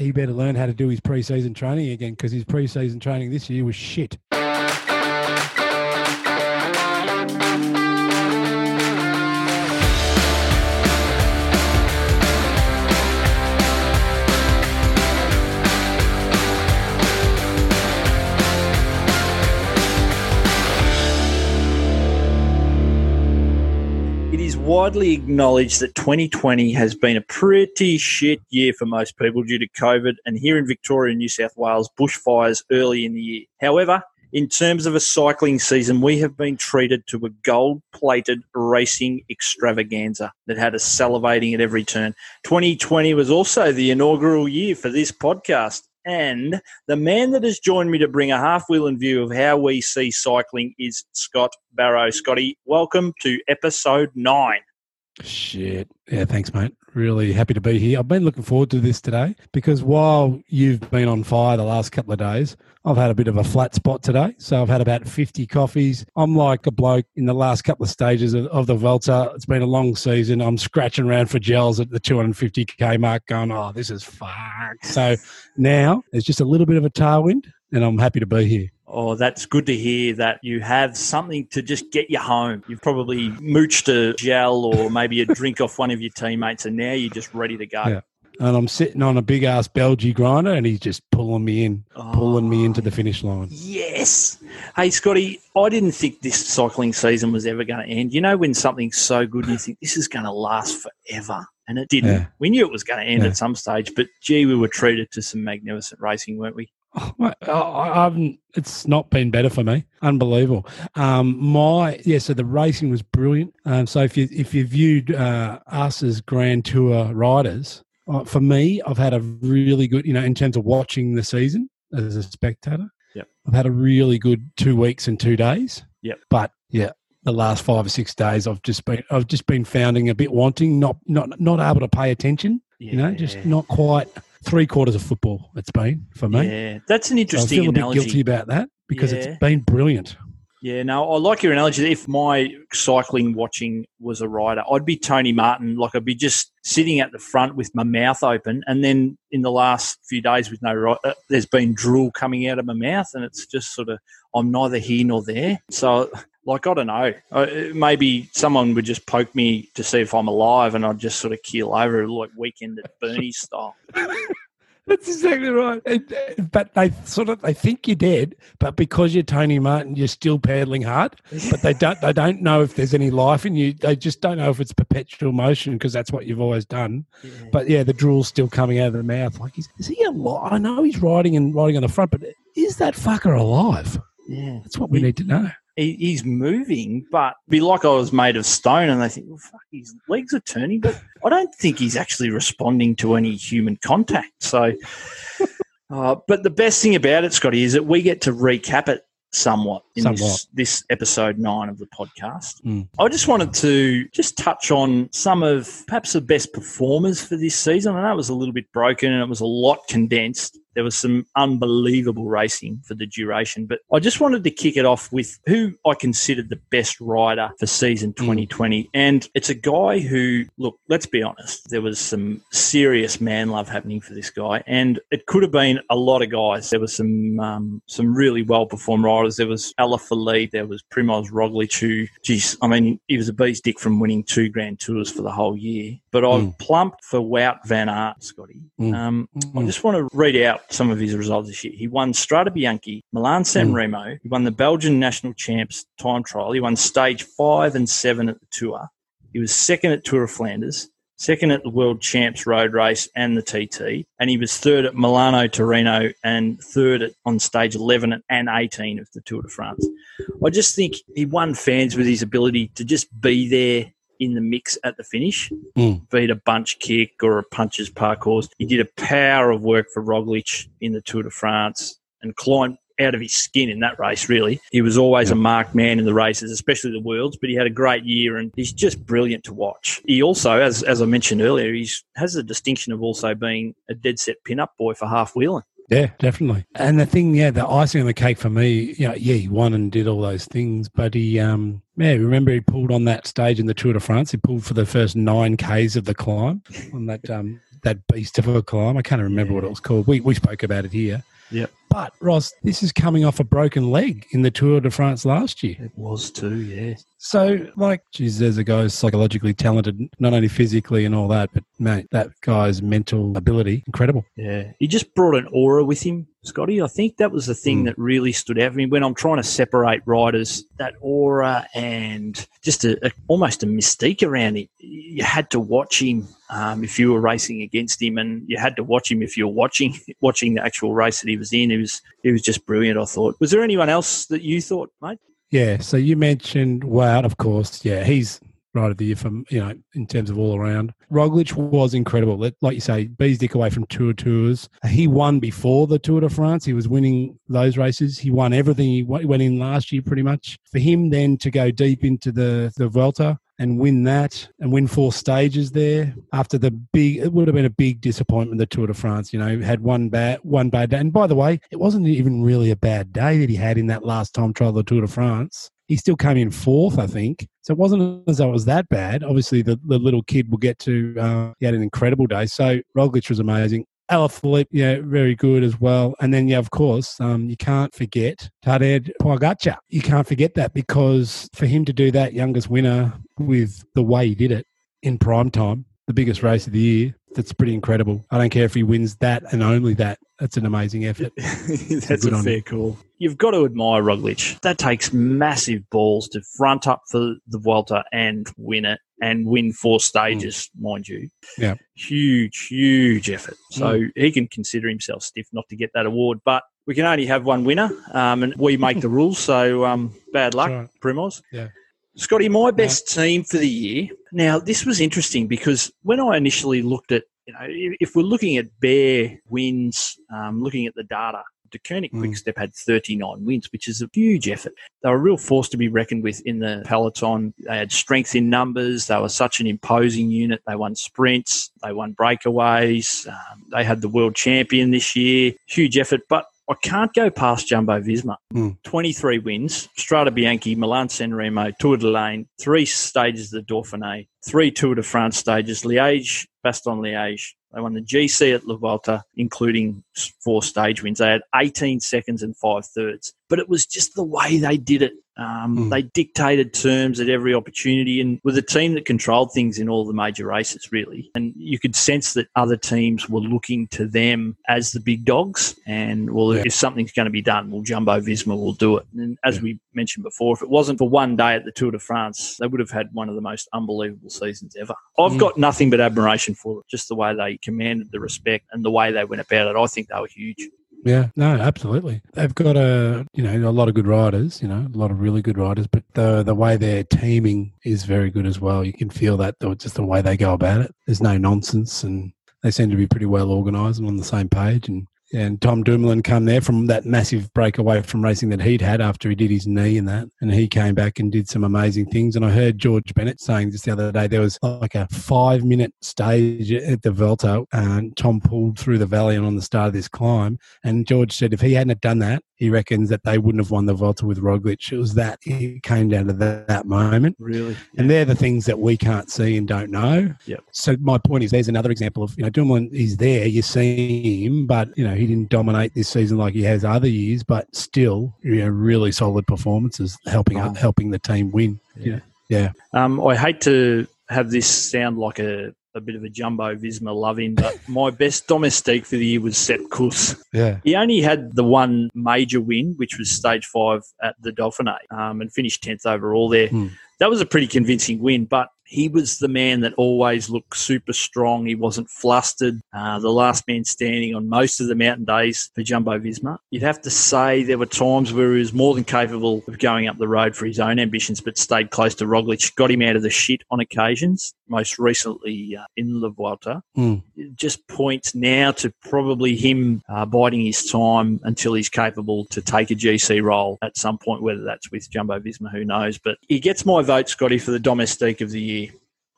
he better learn how to do his pre-season training again because his pre-season training this year was shit. Widely acknowledged that 2020 has been a pretty shit year for most people due to COVID and here in Victoria and New South Wales, bushfires early in the year. However, in terms of a cycling season, we have been treated to a gold plated racing extravaganza that had us salivating at every turn. 2020 was also the inaugural year for this podcast. And the man that has joined me to bring a half wheel and view of how we see cycling is Scott Barrow. Scotty, welcome to episode nine. Shit. Yeah, thanks, mate. Really happy to be here. I've been looking forward to this today because while you've been on fire the last couple of days, I've had a bit of a flat spot today. So I've had about 50 coffees. I'm like a bloke in the last couple of stages of, of the Vuelta. It's been a long season. I'm scratching around for gels at the 250k mark, going, oh, this is fucked. So now there's just a little bit of a tailwind and I'm happy to be here. Oh, that's good to hear that you have something to just get you home. You've probably mooched a gel or maybe a drink off one of your teammates, and now you're just ready to go. Yeah. And I'm sitting on a big ass Belgie grinder, and he's just pulling me in, pulling me into the finish line. Yes. Hey, Scotty, I didn't think this cycling season was ever going to end. You know, when something's so good, you think this is going to last forever. And it didn't. Yeah. We knew it was going to end Yeah. at some stage, but gee, we were treated to some magnificent racing, weren't we? Oh, I, I. It's not been better for me. Unbelievable. Um, my yeah. So the racing was brilliant. Um, so if you if you viewed uh, us as Grand Tour riders, uh, for me, I've had a really good. You know, in terms of watching the season as a spectator. Yep. I've had a really good two weeks and two days. Yep. But yeah, the last five or six days, I've just been I've just been founding a bit wanting, not not not able to pay attention. You know, just not quite three quarters of football. It's been for me. Yeah, that's an interesting. So I feel a bit guilty about that because Yeah. it's been brilliant. Yeah, no, I like your analogy. If my cycling watching was a rider, I'd be Tony Martin. Like I'd be just sitting at the front with my mouth open, and then in the last few days with no ri- uh, there's been drool coming out of my mouth, and it's just sort of I'm neither here nor there. So, like I don't know, uh, maybe someone would just poke me to see if I'm alive, and I'd just sort of keel over like weekend at Bernie's style. That's exactly right. Uh, But they sort of they think you're dead, but because you're Tony Martin, you're still paddling hard. But they don't they don't know if there's any life in you. They just don't know if it's perpetual motion because that's what you've always done. But yeah, the drool's still coming out of the mouth. Like, is, is he alive? I know he's riding and riding on the front, but is that fucker alive? yeah. That's what we need to know. He, he's moving, but be like I was made of stone, and they think, well, fuck, his legs are turning, but I don't think he's actually responding to any human contact. So, uh, but the best thing about it, Scotty, is that we get to recap it somewhat in Somewhat. This, this episode nine of the podcast. Mm. I just wanted to just touch on some of perhaps the best performers for this season. I know it was a little bit broken and it was a lot condensed. There was some unbelievable racing for the duration, but I just wanted to kick it off with who I considered the best rider for season 2020. And it's a guy who, look, let's be honest, there was some serious man love happening for this guy, and it could have been a lot of guys. There was some um, some really well performed riders. There was Alaphilippe, there was Primoz Roglic, who, geez, I mean, he was a beast dick from winning two Grand Tours for the whole year. But I've Mm. plumped for Wout van Aert, Scotty. Mm. Um, I Mm. just want to read out some of his results this year. He won Strada Bianchi, Milan San Mm. Remo. He won the Belgian national champs time trial. He won stage five and seven at the Tour. He was second at Tour of Flanders, second at the World Champs Road Race and the TT, and he was third at Milano Torino and third at, on stage 11 and 18 of the Tour de France. I just think he won fans with his ability to just be there in the mix at the finish, Mm. be it a bunch kick or a punches parcours. He did a power of work for Roglic in the Tour de France and climbed out of his skin in that race, really. He was always a marked man in the races, especially the Worlds, but he had a great year and he's just brilliant to watch. He also, as, as I mentioned earlier, he has the distinction of also being a dead set pin-up boy for half wheeling. Yeah, definitely. And the thing, yeah, the icing on the cake for me, you know, yeah, he won and did all those things, but he, um, yeah, remember he pulled on that stage in the Tour de France. He pulled for the first nine k's of the climb on that um, that beast of a climb. I can't remember yeah. what it was called. We we spoke about it here. Yeah. But Ross, this is coming off a broken leg in the Tour de France last year. It was too, yeah. So, like, geez, there's a guy who's psychologically talented, not only physically and all that, but mate, that guy's mental ability, incredible. Yeah, he just brought an aura with him, Scotty. I think that was the thing mm. that really stood out for me when I'm trying to separate riders. That aura and just a, a almost a mystique around him. You had to watch him um, if you were racing against him, and you had to watch him if you were watching watching the actual race that he was in. He was he was just brilliant. I thought. Was there anyone else that you thought, mate? Yeah. So you mentioned Wout, of course. Yeah, he's right of the year from you know in terms of all around. Roglic was incredible. Like you say, bees dick away from Tour Tours. He won before the Tour de France. He was winning those races. He won everything. He went in last year pretty much. For him then to go deep into the the Vuelta and win that and win four stages there after the big it would have been a big disappointment the Tour de France you know had one bad one bad day and by the way it wasn't even really a bad day that he had in that last time trial of the Tour de France he still came in fourth I think so it wasn't as though it was that bad obviously the, the little kid will get to uh, he had an incredible day so Roglic was amazing Alaphilippe, yeah, very good as well. And then, yeah, of course, um, you can't forget Tadej Pogacar. You can't forget that because for him to do that youngest winner with the way he did it in prime time, the biggest race of the year, that's pretty incredible. I don't care if he wins that and only that. That's an amazing effort. that's a fair call. You've got to admire Roglic. That takes massive balls to front up for the Vuelta and win it and win four stages, mm. mind you. Yeah. Huge, huge effort. So mm. he can consider himself stiff not to get that award. But we can only have one winner, um, and we make the rules. So um, bad luck, right. Primoz. Yeah. Scotty, my best yeah. team for the year. Now, this was interesting because when I initially looked at, you know, if we're looking at bare wins, um, looking at the data, Deceuninck mm. Quickstep had 39 wins, which is a huge effort. They were a real force to be reckoned with in the peloton. They had strength in numbers. They were such an imposing unit. They won sprints. They won breakaways. Um, they had the world champion this year. Huge effort. But I can't go past Jumbo Visma. Mm. 23 wins, Strada Bianchi, Milan San Remo, Tour de l'Ain, three stages of the Dauphiné, three Tour de France stages, Liège, Bastogne Liège. They won the GC at La Vuelta, including four stage wins. They had 18 seconds and five thirds. But it was just the way they did it. Um, mm. They dictated terms at every opportunity and with a team that controlled things in all the major races, really. And you could sense that other teams were looking to them as the big dogs. And, well, yeah. if something's going to be done, well, Jumbo Visma will do it. And as yeah. we mentioned before, if it wasn't for one day at the Tour de France, they would have had one of the most unbelievable seasons ever. I've mm. got nothing but admiration for it, just the way they commanded the respect and the way they went about it. I think they were huge. Yeah, no, absolutely. They've got a you know a lot of good riders, you know, a lot of really good riders, but the the way they're teaming is very good as well. You can feel that just the way they go about it. There's no nonsense, and they seem to be pretty well organised and on the same page. And and Tom Dumoulin come there from that massive breakaway from racing that he'd had after he did his knee and that. And he came back and did some amazing things. And I heard George Bennett saying just the other day there was like a five minute stage at the Vuelta and Tom pulled through the valley and on the start of this climb. And George said if he hadn't done that, he reckons that they wouldn't have won the Vuelta with Roglic. It was that it came down to that, that moment. Really? And they're the things that we can't see and don't know. Yep. So my point is there's another example of, you know, Dumoulin is there, you see him, but, you know, he didn't dominate this season like he has other years, but still, you know, really solid performances helping oh. helping the team win. Yeah. Yeah. Um, I hate to have this sound like a, a bit of a jumbo Visma loving, but my best domestique for the year was Sepp Kuss. Yeah. He only had the one major win, which was stage five at the Dauphiné, um, and finished 10th overall there. Mm. That was a pretty convincing win, but he was the man that always looked super strong. He wasn't flustered. Uh, the last man standing on most of the mountain days for Jumbo Visma. You'd have to say there were times where he was more than capable of going up the road for his own ambitions, but stayed close to Roglic, got him out of the shit on occasions, most recently uh, in La Vuelta. Mm. It just points now to probably him uh, biding his time until he's capable to take a GC role at some point, whether that's with Jumbo Visma, who knows. But he gets my vote, Scotty, for the domestique of the year.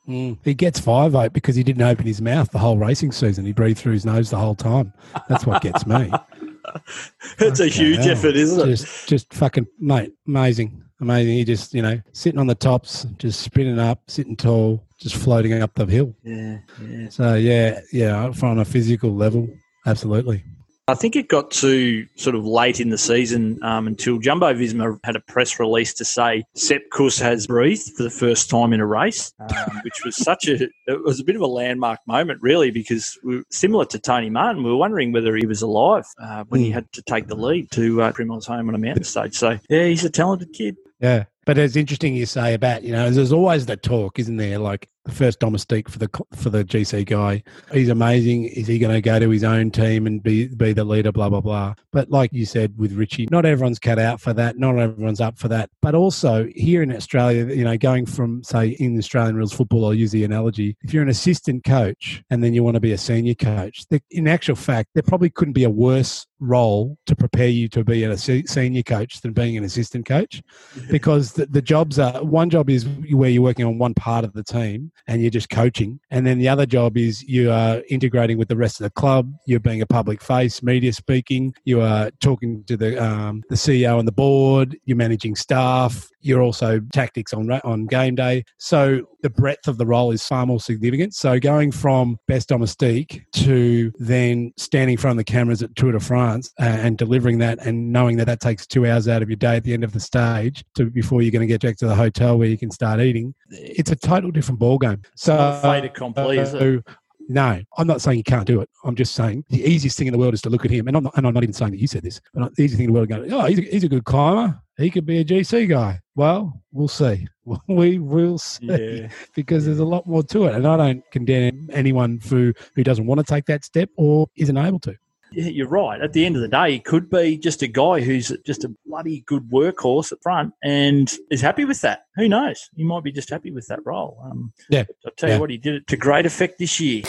Mm. He gets five vote because he didn't open his mouth the whole racing season. He breathed through his nose the whole time. That's what gets me. it's okay, a huge hell. effort, isn't it? Just, just fucking mate, amazing, amazing. He just, you know, sitting on the tops, just spinning up, sitting tall, just floating up the hill. Yeah, yeah. So yeah, yeah, on a physical level, absolutely. I think it got to sort of late in the season um, until Jumbo Visma had a press release to say Sepp Kuss has breathed for the first time in a race, um, which was such a it was a bit of a landmark moment, really, because we similar to Tony Martin, we were wondering whether he was alive uh, when he hmm. had to take the lead to uh, Primoz home on a mountain stage. So yeah, he's a talented kid. Yeah, but it's interesting you say about you know there's always the talk, isn't there? Like the first domestique for the for the GC guy. He's amazing. Is he going to go to his own team and be be the leader? Blah blah blah. But like you said with Richie, not everyone's cut out for that. Not everyone's up for that. But also here in Australia, you know, going from say in Australian rules football, I'll use the analogy. If you're an assistant coach and then you want to be a senior coach, in actual fact, there probably couldn't be a worse role to prepare you to be a senior coach than being an assistant coach, because the, the jobs are one job is where you're working on one part of the team and you're just coaching. And then the other job is you are integrating with the rest of the club. You're being a public face, media speaking. You are talking to the um, the CEO and the board. You're managing staff. You're also tactics on on game day. So the breadth of the role is far more significant. So going from best domestique to then standing in front of the cameras at Tour de France and delivering that, and knowing that that takes two hours out of your day at the end of the stage to before you're going to get back to the hotel where you can start eating. It's a total different ballgame. So fait accompli, uh, no, I'm not saying you can't do it. I'm just saying the easiest thing in the world is to look at him. And I'm not, and I'm not even saying that you said this, but the easiest thing in the world is go, oh, he's a, he's a good climber. He could be a GC guy. Well, we'll see. We will see yeah. because there's a lot more to it. And I don't condemn anyone who, who doesn't want to take that step or isn't able to Yeah, you're right. At the end of the day, he could be just a guy who's just a bloody good workhorse at front and is happy with that. Who knows? He might be just happy with that role. Um, yeah. I'll tell yeah. you what, he did it to great effect this year.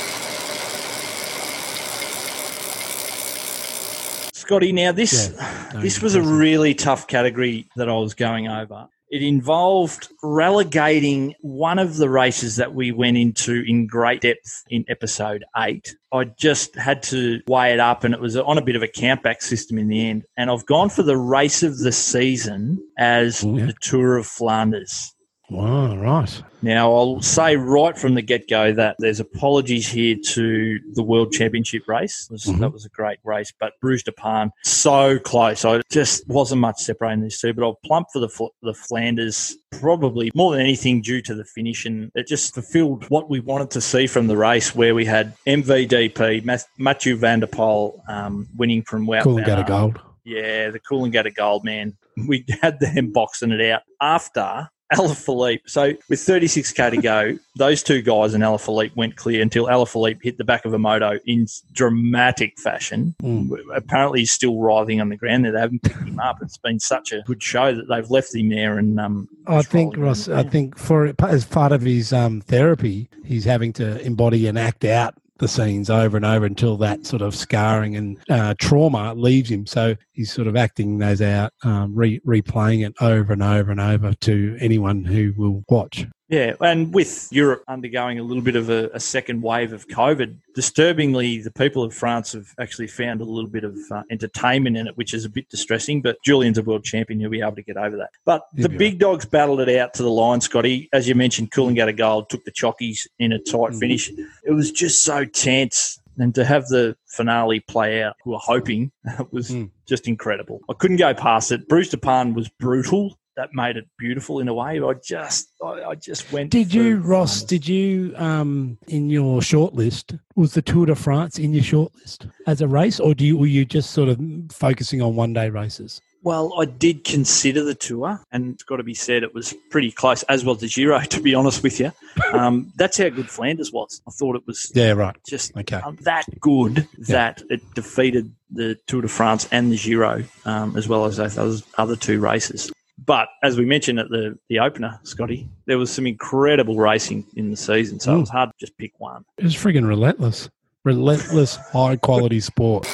Scotty, now this yeah. no, this was a really tough category that I was going over. It involved relegating one of the races that we went into in great depth in episode eight. I just had to weigh it up, and it was on a bit of a countback system in the end. And I've gone for the race of the season as yeah. the Tour of Flanders. Wow, right. Now, I'll say right from the get go that there's apologies here to the World Championship race. Was, mm-hmm. That was a great race, but Bruce de Pan, so close. I just wasn't much separating these two, but I'll plump for the, the Flanders probably more than anything due to the finish. And it just fulfilled what we wanted to see from the race, where we had MVDP, Mathieu van der Poel um, winning from Wout Cool and get a gold. Yeah, the Coolangatta Gold, man. We had them boxing it out after Alaphilippe. So with 36k to go, those two guys and Alaphilippe went clear until Alaphilippe hit the back of a moto in dramatic fashion. Mm. Apparently, he's still writhing on the ground. There, they haven't picked him up. It's been such a good show that they've left him there. And um, I think Ross, I think for as part of his um, therapy, he's having to embody and act out the scenes over and over until that sort of scarring and uh, trauma leaves him. So he's sort of acting those out, um, re- replaying it over and over and over to anyone who will watch. Yeah, and with Europe undergoing a little bit of a, a, second wave of COVID, disturbingly, the people of France have actually found a little bit of uh, entertainment in it, which is a bit distressing. But Julian's a world champion; he'll be able to get over that. But the big dogs battled it out to the line, Scotty. As you mentioned, Coolangatta Gold took the chockies in a tight mm. finish. It was just so tense and to have the finale play out, we were hoping, was mm. just incredible. I couldn't go past it. Bruce de Pan was brutal that made it beautiful in a way. I just, I, I just went. Did you, Ross? Did you, um, in your shortlist, was the Tour de France in your shortlist as a race, or do you were you just sort of focusing on one day races? Well, I did consider the tour, and it's got to be said it was pretty close, as well as the Giro. To be honest with you, um, that's how good Flanders was. I thought it was yeah right, just okay. Um, that good that yeah. it defeated the Tour de France and the Giro, um, as well as those other two races. But as we mentioned at the, the opener, Scotty, there was some incredible racing in the season, so mm. it was hard to just pick one. It was frigging relentless, relentless, high quality sport.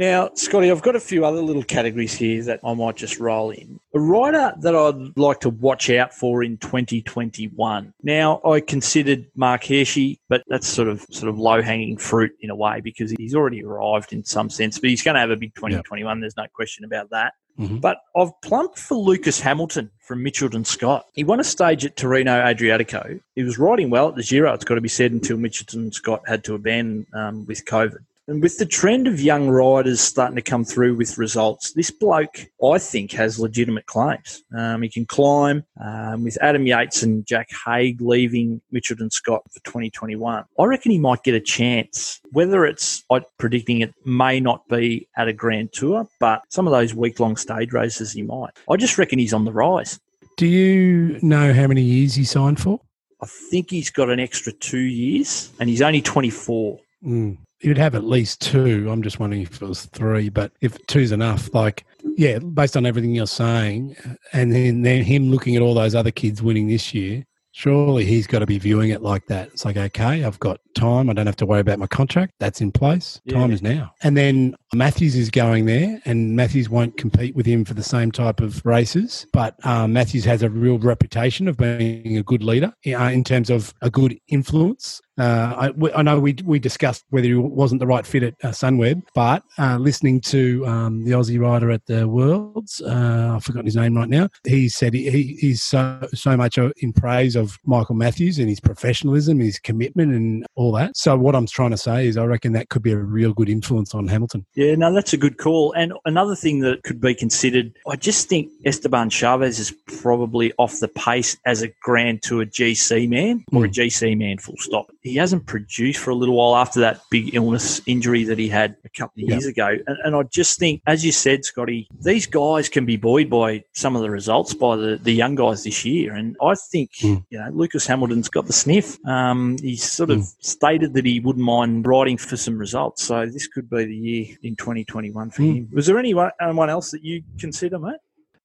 Now, Scotty, I've got a few other little categories here that I might just roll in. A rider that I'd like to watch out for in 2021. Now, I considered Marc Hirschi, but that's sort of sort of low hanging fruit in a way because he's already arrived in some sense. But he's going to have a big 2021. Yep. There's no question about that. Mm-hmm. But I've plumped for Lucas Hamilton from Mitchelton Scott. He won a stage at Tirreno-Adriatico. He was riding well at the Giro, it's got to be said, until Mitchelton Scott had to abandon um, with COVID. And with the trend of young riders starting to come through with results, this bloke, I think, has legitimate claims. Um, he can climb. Um, with Adam Yates and Jack Haig leaving Mitchelton Scott for 2021, I reckon he might get a chance. Whether it's, I'm predicting it may not be at a grand tour, but some of those week long stage races he might. I just reckon he's on the rise. Do you know how many years he signed for? I think he's got an extra two years, and he's only 24. Mm you'd have at least two. I'm just wondering if it was three, but if two's enough, like, yeah, based on everything you're saying, and then, then him looking at all those other kids winning this year, surely he's got to be viewing it like that. It's like, okay, I've got time. I don't have to worry about my contract. That's in place. Yeah. Time is now. And then Matthews is going there, and Matthews won't compete with him for the same type of races. But um, Matthews has a real reputation of being a good leader uh, in terms of a good influence. Uh, I, I, know we, we discussed whether he wasn't the right fit at uh, Sunweb, but uh, listening to um, the Aussie rider at the Worlds, uh, I've forgotten his name right now, he said he, he, he's so, so much in praise of Michael Matthews and his professionalism, his commitment, and all that. So what I'm trying to say is, I reckon that could be a real good influence on Hamilton. Yeah, no, that's a good call. And another thing that could be considered, I just think Esteban Chavez is probably off the pace as a Grand Tour GC man or mm. a hmm. GC man. Full stop. He hasn't produced for a little while after that big illness injury that he had a couple of years ago. And, and, I just think, as you said, Scotty, these guys can be buoyed by some of the results by the, the young guys this year. And I think, mm. you know, Lucas Hamilton's got the sniff. Um, he's sort of mm. stated that he wouldn't mind riding for some results. So this could be the year in 2021 for mm. him. Was there anyone, anyone else that you consider, mate?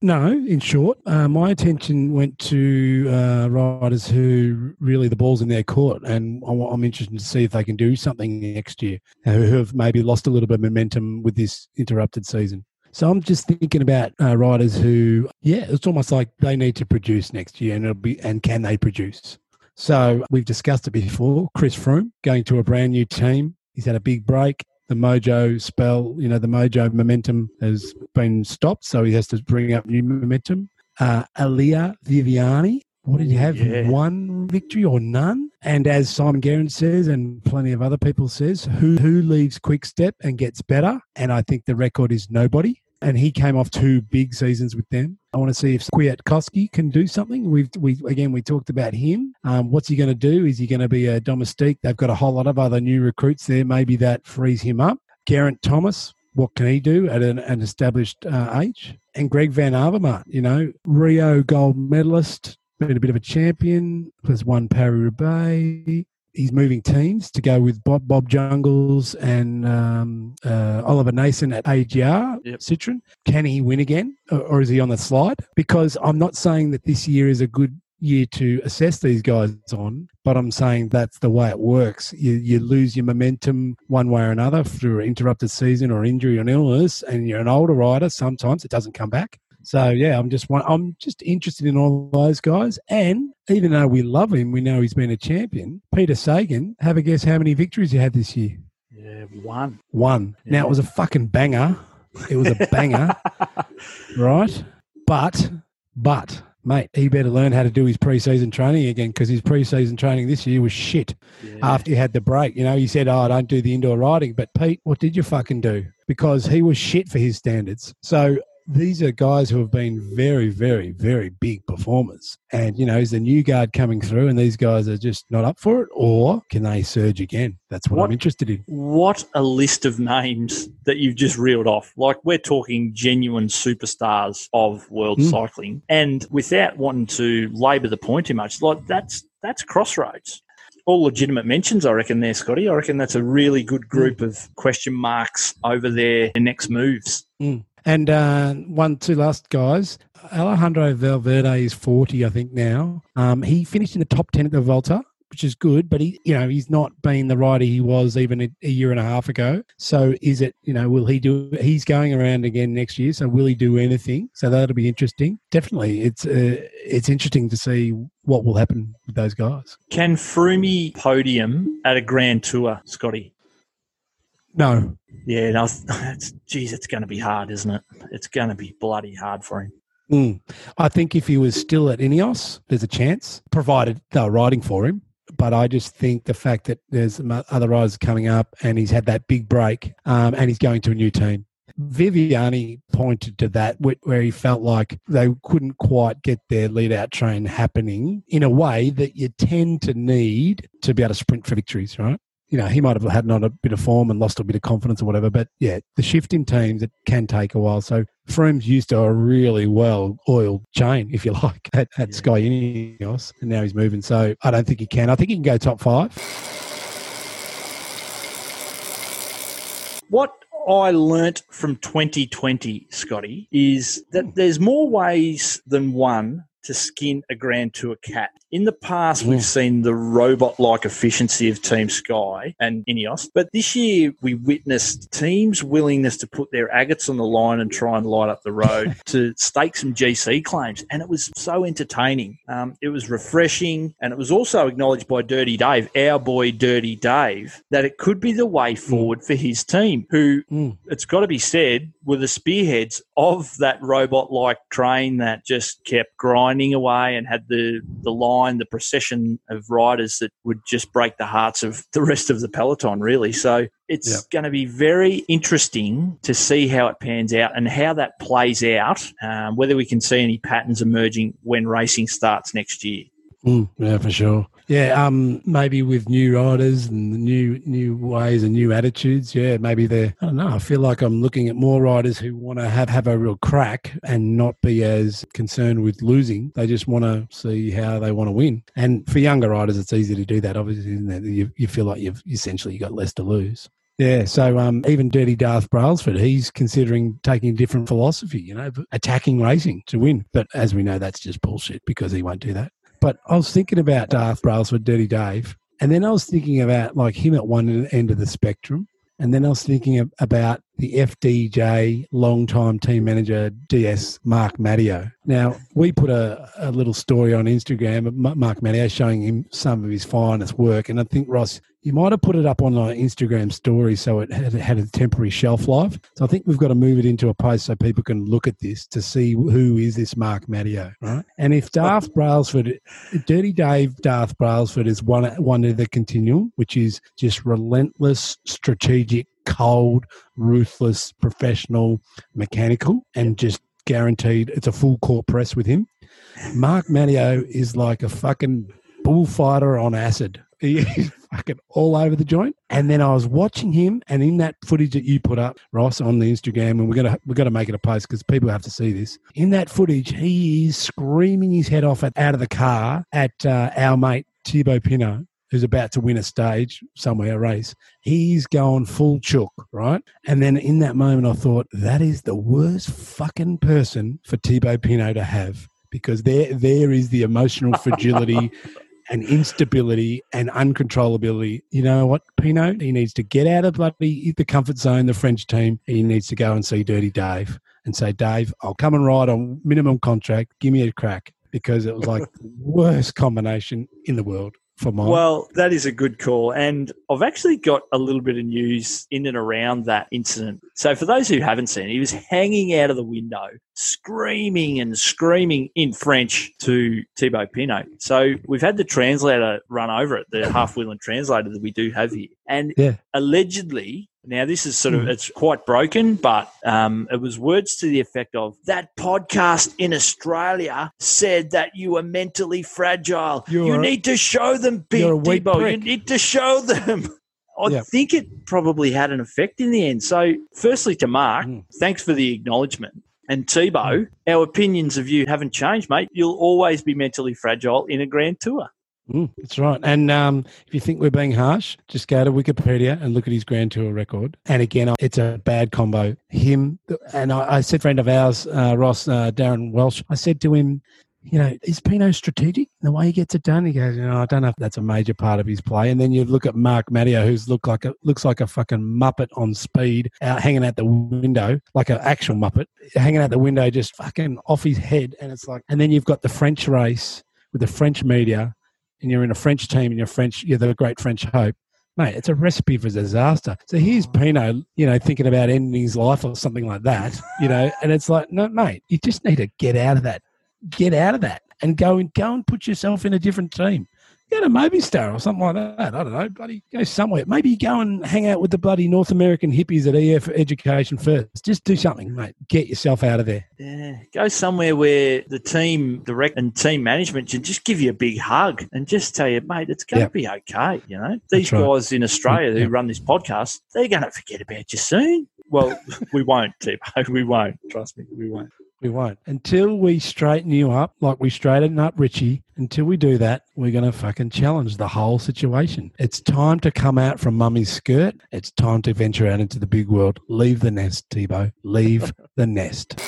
No, in short, uh, my attention went to uh, riders who really the ball's in their court, and I'm interested to see if they can do something next year, uh, who have maybe lost a little bit of momentum with this interrupted season. So I'm just thinking about uh, riders who, yeah, it's almost like they need to produce next year, and it'll be, and can they produce? So we've discussed it before. Chris Froome going to a brand new team. He's had a big break. The mojo spell, you know, the mojo momentum has been stopped, so he has to bring up new momentum. Uh, Elia Viviani, what did you have? Yeah. One victory or none? And as Simon Gerrans says, and plenty of other people says, who who leaves Quick Step and gets better? And I think the record is nobody and he came off two big seasons with them. I want to see if Kwiatkowski can do something. We've we again we talked about him. Um, what's he going to do? Is he going to be a domestique? They've got a whole lot of other new recruits there. Maybe that frees him up. Geraint Thomas, what can he do at an, an established uh, age? And Greg Van Avermaet, you know, Rio gold medalist, been a bit of a champion, has won Paris Roubaix he's moving teams to go with Bob, Bob Jungels and um, uh, Oliver Naesen at AGR yep. Citroen. Can he win again, or, or is he on the slide? Because I'm not saying that this year is a good year to assess these guys on, but I'm saying that's the way it works. You, you lose your momentum one way or another through an interrupted season or injury or illness, and you're an older rider. Sometimes it doesn't come back. So yeah, I'm just one, I'm just interested in all those guys. And even though we love him, we know he's been a champion. Peter Sagan, have a guess how many victories he had this year? Yeah, one. One. Yeah. Now it was a fucking banger. It was a banger, right? But, but, mate, he better learn how to do his preseason training again because his preseason training this year was shit. Yeah. After he had the break, you know, he said, "Oh, I don't do the indoor riding." But Pete, what did you fucking do? Because he was shit for his standards. So these are guys who have been very, very, very big performers. And, you know, is the new guard coming through and these guys are just not up for it? Or can they surge again? That's what, what I'm interested in. What a list of names that you've just reeled off. Like, we're talking genuine superstars of world mm. cycling. And without wanting to labour the point too much, like, that's that's crossroads all legitimate mentions, I reckon, there, Scotty. I reckon that's a really good group mm. of question marks over their next moves. Mm. And uh, one, two last guys. Alejandro Valverde is 40, I think, now. Um, he finished in the top 10 at the Vuelta which is good, but he, you know, he's not been the rider he was even a, a, year and a half ago. So is it, you know, will he do, he's going around again next year. So will he do anything? So that'll be interesting. Definitely. It's, uh, it's interesting to see what will happen with those guys. Can Froome podium at a grand tour, Scotty? No. Yeah, no, it's, geez, it's going to be hard, isn't it? It's going to be bloody hard for him. Mm. I think if he was still at Ineos, there's a chance, provided they're riding for him. But I just think the fact that there's other riders coming up and he's had that big break um, and he's going to a new team. Viviani pointed to that where he felt like they couldn't quite get their lead out train happening in a way that you tend to need to be able to sprint for victories, right? You know, he might have had not a bit of form and lost a bit of confidence or whatever. But yeah, the shift in teams it can take a while. So Froome's used to a really well oiled chain, if you like, at, at yeah. Sky Ineos, and now he's moving. So I don't think he can. I think he can go top five. What I learnt from 2020, Scotty, is that hmm. there's more ways than one to skin a Grand Tour cat. In the past, mm. we've seen the robot like efficiency of Team Sky and Ineos, but this year we witnessed teams' willingness to put their agates on the line and try and light up the road to stake some GC claims. And it was so entertaining. Um, it was refreshing, and it was also acknowledged by Dirty Dave, our boy Dirty Dave, that it could be the way mm. forward mm. for his team, who, mm. it's got to be said, were the spearheads of that robot like train that just kept grinding away and had the, the line, the procession of riders that would just break the hearts of the rest of the peloton, really. So it's yep. going to be very interesting to see how it pans out and how that plays out, um, whether we can see any patterns emerging when racing starts next year. Mm, yeah, for sure. Yeah, um, maybe with new riders and new new ways and new attitudes. Yeah, maybe they're. I don't know. I feel like I'm looking at more riders who want to have have a real crack and not be as concerned with losing. They just want to see how they want to win. And for younger riders, it's easy to do that. Obviously, you, you feel like you've essentially got less to lose. Yeah, so um, even Dirty Darth Brailsford, he's considering taking a different philosophy, you know, attacking racing to win. But as we know, that's just bullshit because he won't do that. But I was thinking about Darth Brailsford, Dirty Dave, and then I was thinking about like him at one end of the spectrum, and then I was thinking about the FDJ long-time team manager DS Marc Madiot. Now we put a, a little story on Instagram of Marc Madiot showing him some of his finest work, and I think Ross, you might have put it up on an Instagram story so it had, had, a temporary shelf life. So I think we've got to move it into a post so people can look at this to see who is this Marc Madiot, right? And if Darth Brailsford, Dirty Dave Darth Brailsford is one, one of the continuum, which is just relentless, strategic, cold, ruthless, professional, mechanical, and just guaranteed it's a full court press with him. Marc Madiot is like a fucking bullfighter on acid. He's fucking all over the joint. And then I was watching him, and in that footage that you put up, Ross, on the Instagram, and we're gonna we're gonna make it a post because people have to see this. In that footage, he is screaming his head off at, out of the car at uh, our mate Thibaut Pinot, who's about to win a stage somewhere, a race. He's going full chook, right? And then in that moment, I thought that is the worst fucking person for Thibaut Pinot to have because there there is the emotional fragility and instability and uncontrollability. You know what, Pinot? He needs to get out of bloody the comfort zone, the French team. He needs to go and see Dirty Dave and say, Dave, I'll come and ride on minimum contract. Give me a crack because it was like the worst combination in the world for mine. Well, that is a good call. And I've actually got a little bit of news in and around that incident. So, for those who haven't seen, he was hanging out of the window, screaming and screaming in French to Thibaut Pinot. So, we've had the translator run over it, the half wheeling translator that we do have here. And yeah. allegedly, now, this is sort of, hmm. it's quite broken, but um, it was words to the effect of that podcast in Australia said that you were mentally fragile. You're you need to show them, Big Debo. You need to show them. I yep. think it probably had an effect in the end. So, firstly, to Mark, mm. thanks for the acknowledgement. And Thibaut, mm. our opinions of you haven't changed, mate. You'll always be mentally fragile in a grand tour. Mm, that's right. And um, if you think we're being harsh, just go to Wikipedia and look at his Grand Tour record. And again, it's a bad combo. Him and I, I said, friend of ours, uh, Ross uh, Darren Welsh, I said to him, you know, is Pinot strategic the way he gets it done? He goes, you know, I don't know if that's a major part of his play. And then you look at Marc Madiot, who's look like a looks like a fucking muppet on speed, out hanging out the window, like an actual muppet, hanging out the window, just fucking off his head. And it's like, and then you've got the French race with the French media and you're in a French team and you're French, you're the great French hope, mate, it's a recipe for disaster. So here's oh. Pinot, you know, thinking about ending his life or something like that, you know, and it's like, no, mate, you just need to get out of that, get out of that, and go and go and put yourself in a different team go to Movistar or something like that. I don't know. Bloody go somewhere. Maybe go and hang out with the bloody North American hippies at EF Education first. Just do something, mate. Get yourself out of there. Yeah. Go somewhere where the team direct and team management can just give you a big hug and just tell you, mate, it's going to be okay. You know, these right. guys in Australia who run this podcast, they're going to forget about you soon. Well, we won't, Tip. We won't. Trust me, we won't. We won't. Until we straighten you up, like we straightened up Richie, until we do that, we're going to fucking challenge the whole situation. It's time to come out from mummy's skirt. It's time to venture out into the big world. Leave the nest, Thibaut. Leave the nest.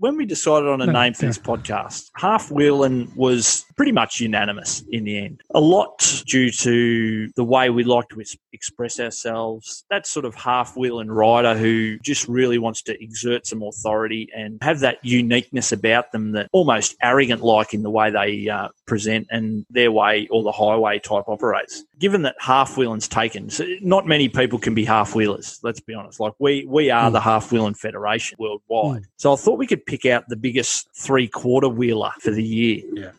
when we decided on a name for this podcast, half wheeling was pretty much unanimous in the end. A lot due to the way we like to express ourselves. That sort of half wheel and rider who just really wants to exert some authority and have that uniqueness about them that almost arrogant like in the way they uh, present and their way or the highway type operates. Given that half wheeling's taken, so not many people can be half wheelers. Let's be honest. Like we we are mm. the half wheeling federation worldwide. Mm. So I thought we could pick out the biggest three quarter wheeler for the year. Yeah.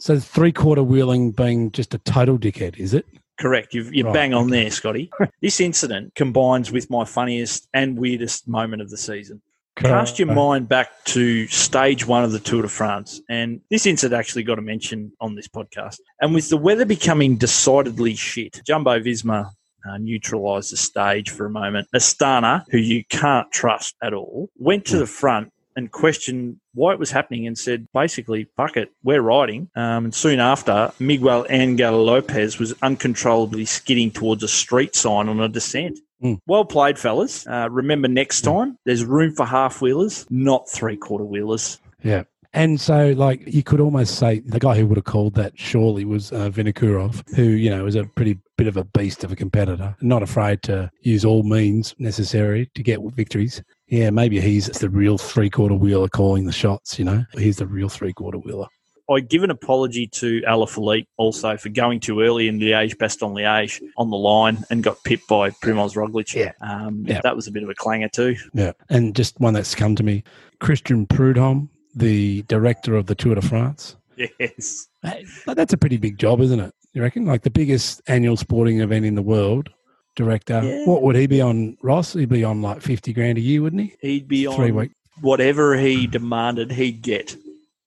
So three quarter wheeling being just a total dickhead, is it? Correct. You've, you're right. bang on there, Scotty. this incident combines with my funniest and weirdest moment of the season. Cast your mind back to stage one of the Tour de France, and this incident actually got a mention on this podcast. And with the weather becoming decidedly shit, Jumbo Visma uh, neutralised the stage for a moment. Astana, who you can't trust at all, went to the front and questioned why it was happening and said, basically, fuck it, we're riding. Um, and soon after, Miguel Angel Lopez was uncontrollably skidding towards a street sign on a descent. Mm. Well played, fellas. Uh, remember next hmm. time, there's room for half wheelers, not three quarter wheelers. Yeah. And so, like, you could almost say the guy who would have called that surely was uh, Vinokurov, who, you know, was a pretty bit of a beast of a competitor, not afraid to use all means necessary to get victories. Yeah, maybe he's the real three quarter wheeler calling the shots, you know? He's the real three quarter wheeler. I give an apology to Alaphilippe also for going too early in Liège, Bastogne Liège on the age on the line and got pipped by Primoz Roglic. Yeah. Um, yeah. That was a bit of a clanger too. Yeah. And just one that's come to me Christian Prudhomme, the director of the Tour de France. Yes. That's a pretty big job, isn't it? You reckon? Like the biggest annual sporting event in the world director. Yeah. What would he be on, Ross? He'd be on like 50 grand a year, wouldn't he? He'd be on Three week. whatever he demanded, he'd get.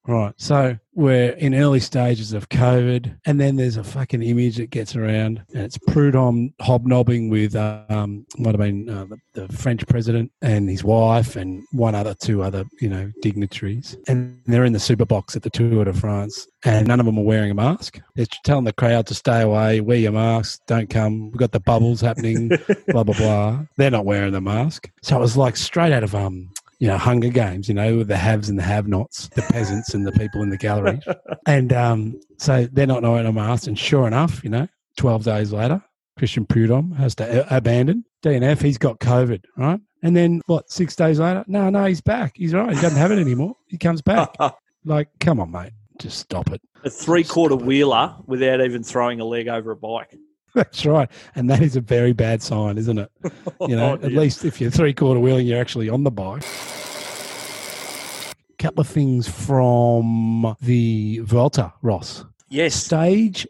Right. So we're in early stages of COVID, and then there's a fucking image that gets around, and it's Prudhomme hobnobbing with um, might have been uh, the, the, French president and his wife, and one other, two other, you know, dignitaries, and they're in the super box at the Tour de France, and none of them are wearing a mask. They're telling the crowd to stay away, wear your masks, don't come. We've got the bubbles happening, blah blah blah. They're not wearing the mask, so it was like straight out of um you know, Hunger Games, you know, with the haves and the have-nots, the peasants and the people in the galleries. And um, so they're not knowing a mask. And sure enough, you know, 12 days later, Christian Prudhomme has to a- abandon DNF. He's got COVID, right? And then what, six days later? No, no, he's back. He's right. He doesn't have it anymore. He comes back. like, come on, mate. Just stop it. A three quarter wheeler without even throwing a leg over a bike. That's right. And that is a very bad sign, isn't it? You know, oh, at least if you're three quarter wheeling, you're actually on the bike. Couple of things from the Vuelta, Ross. Yes. Stage,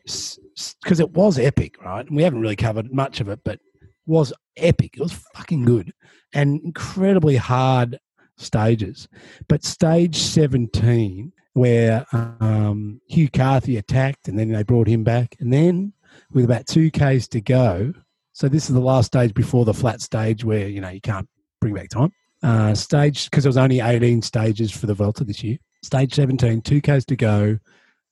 because it was epic, right? And we haven't really covered much of it, but was epic. It was fucking good and incredibly hard stages. But stage 17, where um, Hugh Carthy attacked and then they brought him back, and then with about two Ks to go. So this is the last stage before the flat stage where, you know, you can't bring back time. Uh, stage, because there was only 18 stages for the Vuelta this year. Stage 17, two Ks to go.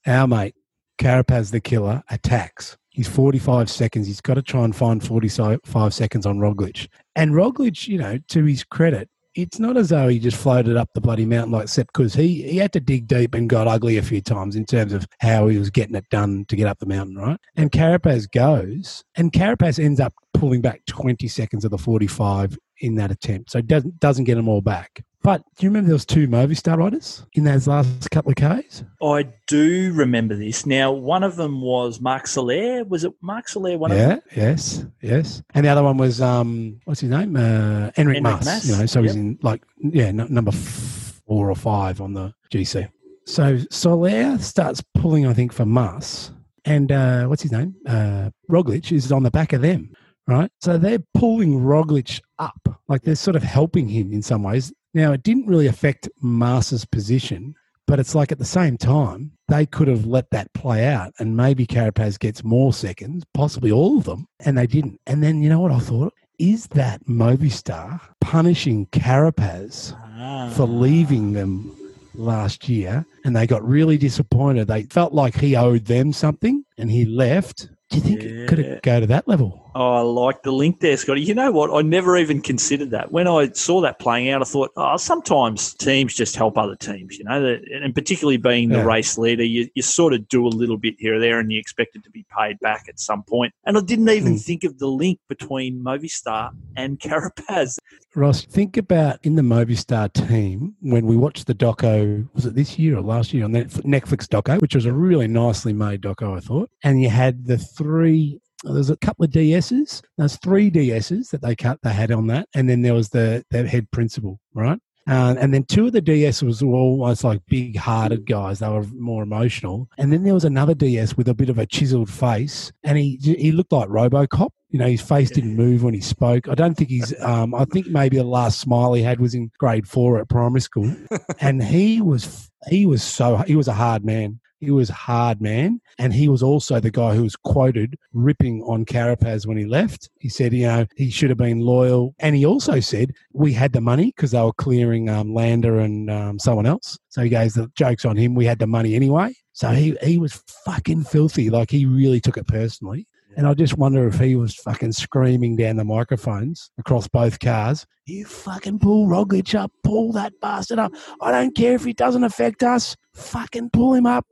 Our mate, Carapaz the killer, attacks. He's 45 seconds. He's got to try and find 45 seconds on Roglic. And Roglic, you know, to his credit, it's not as though he just floated up the bloody mountain like Sepp because he, he had to dig deep and got ugly a few times in terms of how he was getting it done to get up the mountain, right? And Carapaz goes, and Carapaz ends up pulling back 20 seconds of the 45 in that attempt. So it doesn't, doesn't get them all back. But do you remember there was two Movistar riders in those last couple of Ks? I do remember this. Now, one of them was Marc Soler. Was it Marc Soler? One yeah, of them? yes, yes. And the other one was um, what's his name? Uh, Enric Enric Mas. Mas, You know, so he's in like yeah, n- number four or five on the GC. So Soler starts pulling, I think, for Mas, and uh, what's his name? Uh, Roglic is on the back of them, right? So they're pulling Roglic up, like they're sort of helping him in some ways. Now it didn't really affect Mas's position, but it's like at the same time they could have let that play out, and maybe Carapaz gets more seconds, possibly all of them, and they didn't. And then you know what I thought? Is that Movistar punishing Carapaz Ah. for leaving them last year and they got really disappointed. They felt like he owed them something and he left. Do you think it could it go to that level? Oh, I like the link there, Scotty. You know what? I never even considered that. When I saw that playing out, I thought, oh, sometimes teams just help other teams, you know, and particularly being the Yeah. race leader, you, you sort of do a little bit here or there and you expect it to be paid back at some point. And I didn't even Mm. think of the link between Movistar and Carapaz. Ross, think about in the Movistar team when we watched the doco, was it this year or last year on the Netflix doco, which was a really nicely made doco, I thought. And you had the three, there's a couple of DSs. There's three DSs that they cut, they had on that. And then there was the, the head principal, right? Uh, and then two of the DS was almost like big hearted guys. They were more emotional. And then there was another DS with a bit of a chiseled face. And he he looked like Robocop. You know, his face didn't move when he spoke. I don't think he's, um, I think maybe the last smile he had was in grade four at primary school. and he was, he was so, he was a hard man. He was hard man. And he was also the guy who was quoted ripping on Carapaz when he left. He said, you know, he should have been loyal. And he also said, we had the money because they were clearing um, Landa and um, someone else. So he goes, the joke's on him. We had the money anyway. So he, he was fucking filthy. Like he really took it personally. And I just wonder if he was fucking screaming down the microphones across both cars, you fucking pull Roglic up, pull that bastard up. I don't care if he doesn't affect us. Fucking pull him up.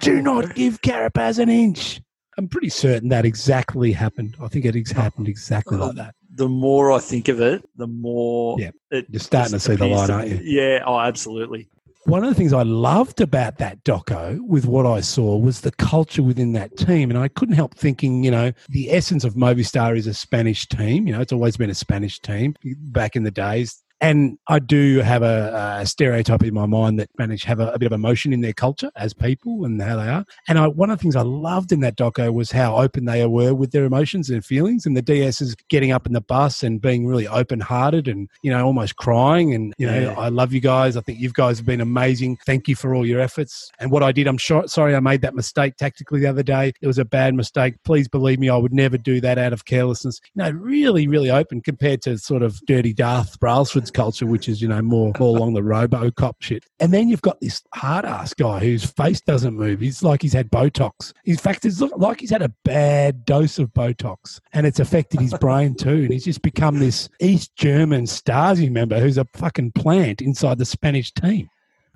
Do not give Carapaz an inch. I'm pretty certain that exactly happened. I think it ex- happened exactly like that. The more I think of it, the more Yeah. it You're starting to see the light, aren't you? Yeah, oh, absolutely. One of the things I loved about that doco with what I saw was the culture within that team. And I couldn't help thinking, you know, the essence of Movistar is a Spanish team. You know, it's always been a Spanish team back in the days. And I do have a, a stereotype in my mind that Spanish have a, a bit of emotion in their culture as people and how they are. And I, one of the things I loved in that doco was how open they were with their emotions and feelings. And the DSs getting up in the bus and being really open hearted and, you know, almost crying. And, you know, Yeah. I love you guys. I think you guys have been amazing. Thank you for all your efforts. And what I did, I'm sure, sorry I made that mistake tactically the other day. It was a bad mistake. Please believe me, I would never do that out of carelessness. You know, really, really open compared to sort of dirty Darth Brailsford's culture, which is, you know, more, more along the Robocop shit. And then you've got this hard ass guy whose face doesn't move. He's like he's had Botox. In fact, it's like he's had a bad dose of Botox and it's affected his brain too. And he's just become this East German Stasi member who's a fucking plant inside the Spanish team.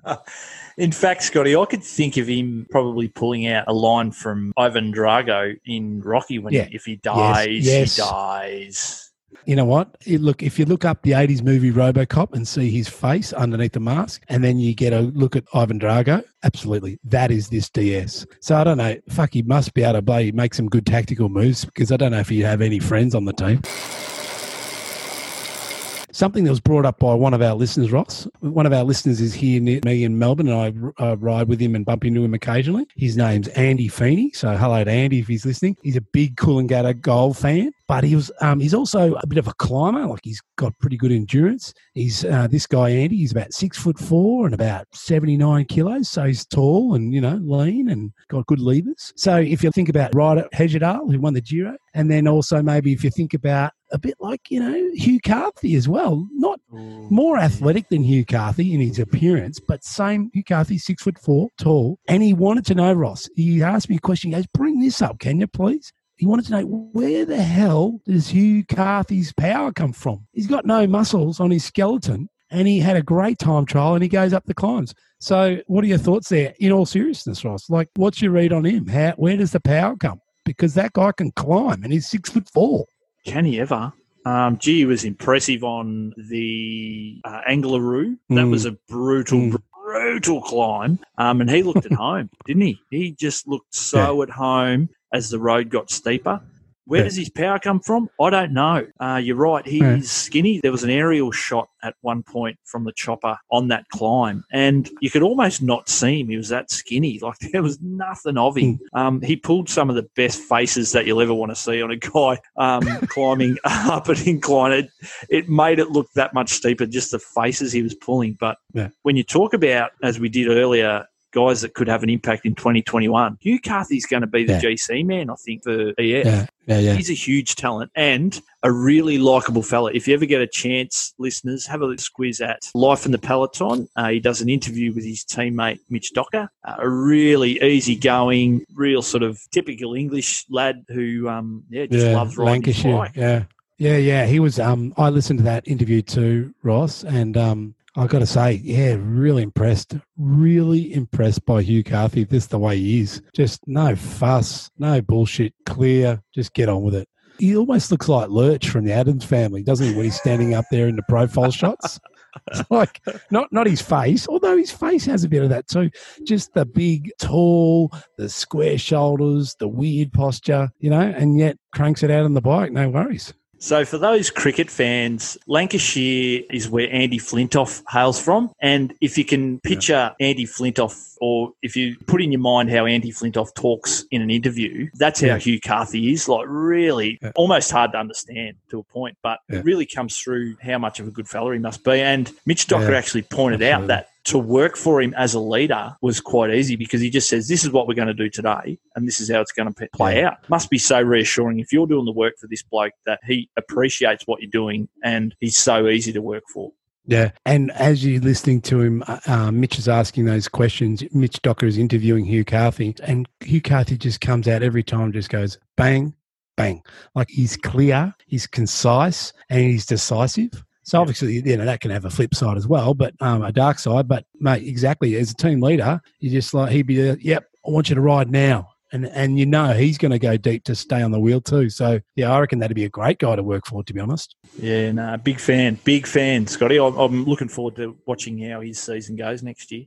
In fact, Scotty, I could think of him probably pulling out a line from Ivan Drago in Rocky when Yeah. if he dies, yes. he dies. You know what? You look if you look up the '80s movie RoboCop and see his face underneath the mask, and then you get a look at Ivan Drago. Absolutely, that is this DS. So I don't know. Fuck, he must be able to play, make some good tactical moves because I don't know if you have any friends on the team. Something that was brought up by one of our listeners, Ross. One of our listeners is here near me in Melbourne, and I ride with him and bump into him occasionally. His name's Andy Feeney. So hello to Andy if he's listening. He's a big Coolangatta Gold fan, but he was um, he's also a bit of a climber. Like he's got pretty good endurance. He's uh, this guy Andy. He's about six foot four and about seventy nine kilos. So he's tall and you know lean and got good levers. So if you think about Ryder Hesjedal, who won the Giro, and then also maybe if you think about a bit like you know Hugh Carthy as well, not more athletic than Hugh Carthy in his appearance, but same Hugh Carthy, six foot four, tall. And he wanted to know, Ross, he asked me a question. He goes, Bring this up, can you please? He wanted to know where the hell does Hugh Carthy's power come from? He's got no muscles on his skeleton and he had a great time trial and he goes up the climbs. So, what are your thoughts there in all seriousness, Ross? Like, what's your read on him? How, where does the power come? Because that guy can climb and he's six foot four. Can he ever? Um, gee, he was impressive on the uh, Angliru. That Mm. was a brutal, Mm. brutal climb. Um, and he looked at home, didn't he? He just looked so at home as the road got steeper. Where Yeah. does his power come from? I don't know. Uh, you're right. He's Yeah. skinny. There was an aerial shot at one point from the chopper on that climb, and you could almost not see him. He was that skinny. Like there was nothing of him. Um, he pulled some of the best faces that you'll ever want to see on a guy um, climbing up an incline. It, it made it look that much steeper, just the faces he was pulling. But Yeah. when you talk about, as we did earlier, guys that could have an impact in 2021, Hugh Carthy's going to be the Yeah. GC man, I think, for EF. Yeah, yeah, yeah. He's a huge talent and a really likable fella. If you ever get a chance, listeners, have a squeeze at Life in the Peloton. Uh, he does an interview with his teammate Mitch Docker, uh, a really easygoing, real sort of typical English lad who, um, yeah, just yeah, loves riding his bike. Yeah, yeah, yeah. He was. Um, I listened to that interview too, Ross, and um, I got to say, yeah, really impressed. Really impressed by Hugh Carthy. This the way he is. Just no fuss, no bullshit. Clear. Just get on with it. He almost looks like Lurch from the Addams family, doesn't he? When he's standing up there in the profile shots. It's like not not his face, although his face has a bit of that too. Just the big, tall, the square shoulders, the weird posture, you know, and yet cranks it out on the bike. No worries. So, for those cricket fans, Lancashire is where Andy Flintoff hails from. And if you can picture Andy Flintoff, or if you put in your mind how Andy Flintoff talks in an interview, that's how Yeah. Hugh Carthy is. Like, really Yeah. almost hard to understand to a point, but Yeah. it really comes through how much of a good fella he must be. And Mitch Docker Yeah, actually pointed out that to work for him as a leader was quite easy because he just says, This is what we're going to do today, and this is how it's going to play out. Must be so reassuring if you're doing the work for this bloke that he appreciates what you're doing and he's so easy to work for. Yeah. And as you're listening to him, uh, uh, Mitch is asking those questions. Mitch Docker is interviewing Hugh Carthy, and Hugh Carthy just comes out every time, just goes bang, bang. Like he's clear, he's concise, and he's decisive. So obviously, you know, that can have a flip side as well, but um, a dark side. But mate, exactly as a team leader, you just like he'd be, yep, I want you to ride now. And, and you know he's going to go deep to stay on the wheel too. So yeah, I reckon that'd be a great guy to work for, to be honest. Yeah, no, big fan, big fan, Scotty. I'm, I'm looking forward to watching how his season goes next year.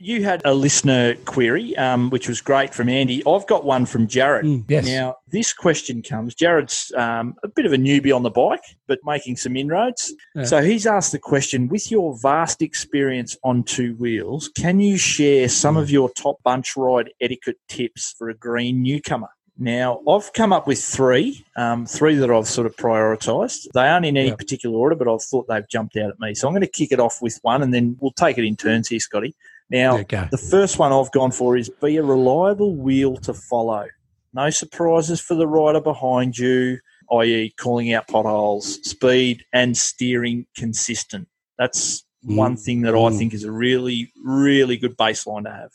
You had a listener query, um, which was great from Andy. I've got one from Jared. Mm, yes. Now, this question comes. Jared's um, a bit of a newbie on the bike, but making some inroads. Yeah. So he's asked the question with your vast experience on two wheels, can you share some Hmm. of your top bunch ride etiquette tips for a green newcomer? Now, I've come up with three, um, three that I've sort of prioritised. They aren't in any particular order, but I've thought they've jumped out at me. So I'm going to kick it off with one and then we'll take it in turns here, Scotty. Now, the first one I've gone for is be a reliable wheel to follow. No surprises for the rider behind you, i.e., calling out potholes, speed, and steering consistent. That's one Mm. thing that I Mm. think is a really, really good baseline to have.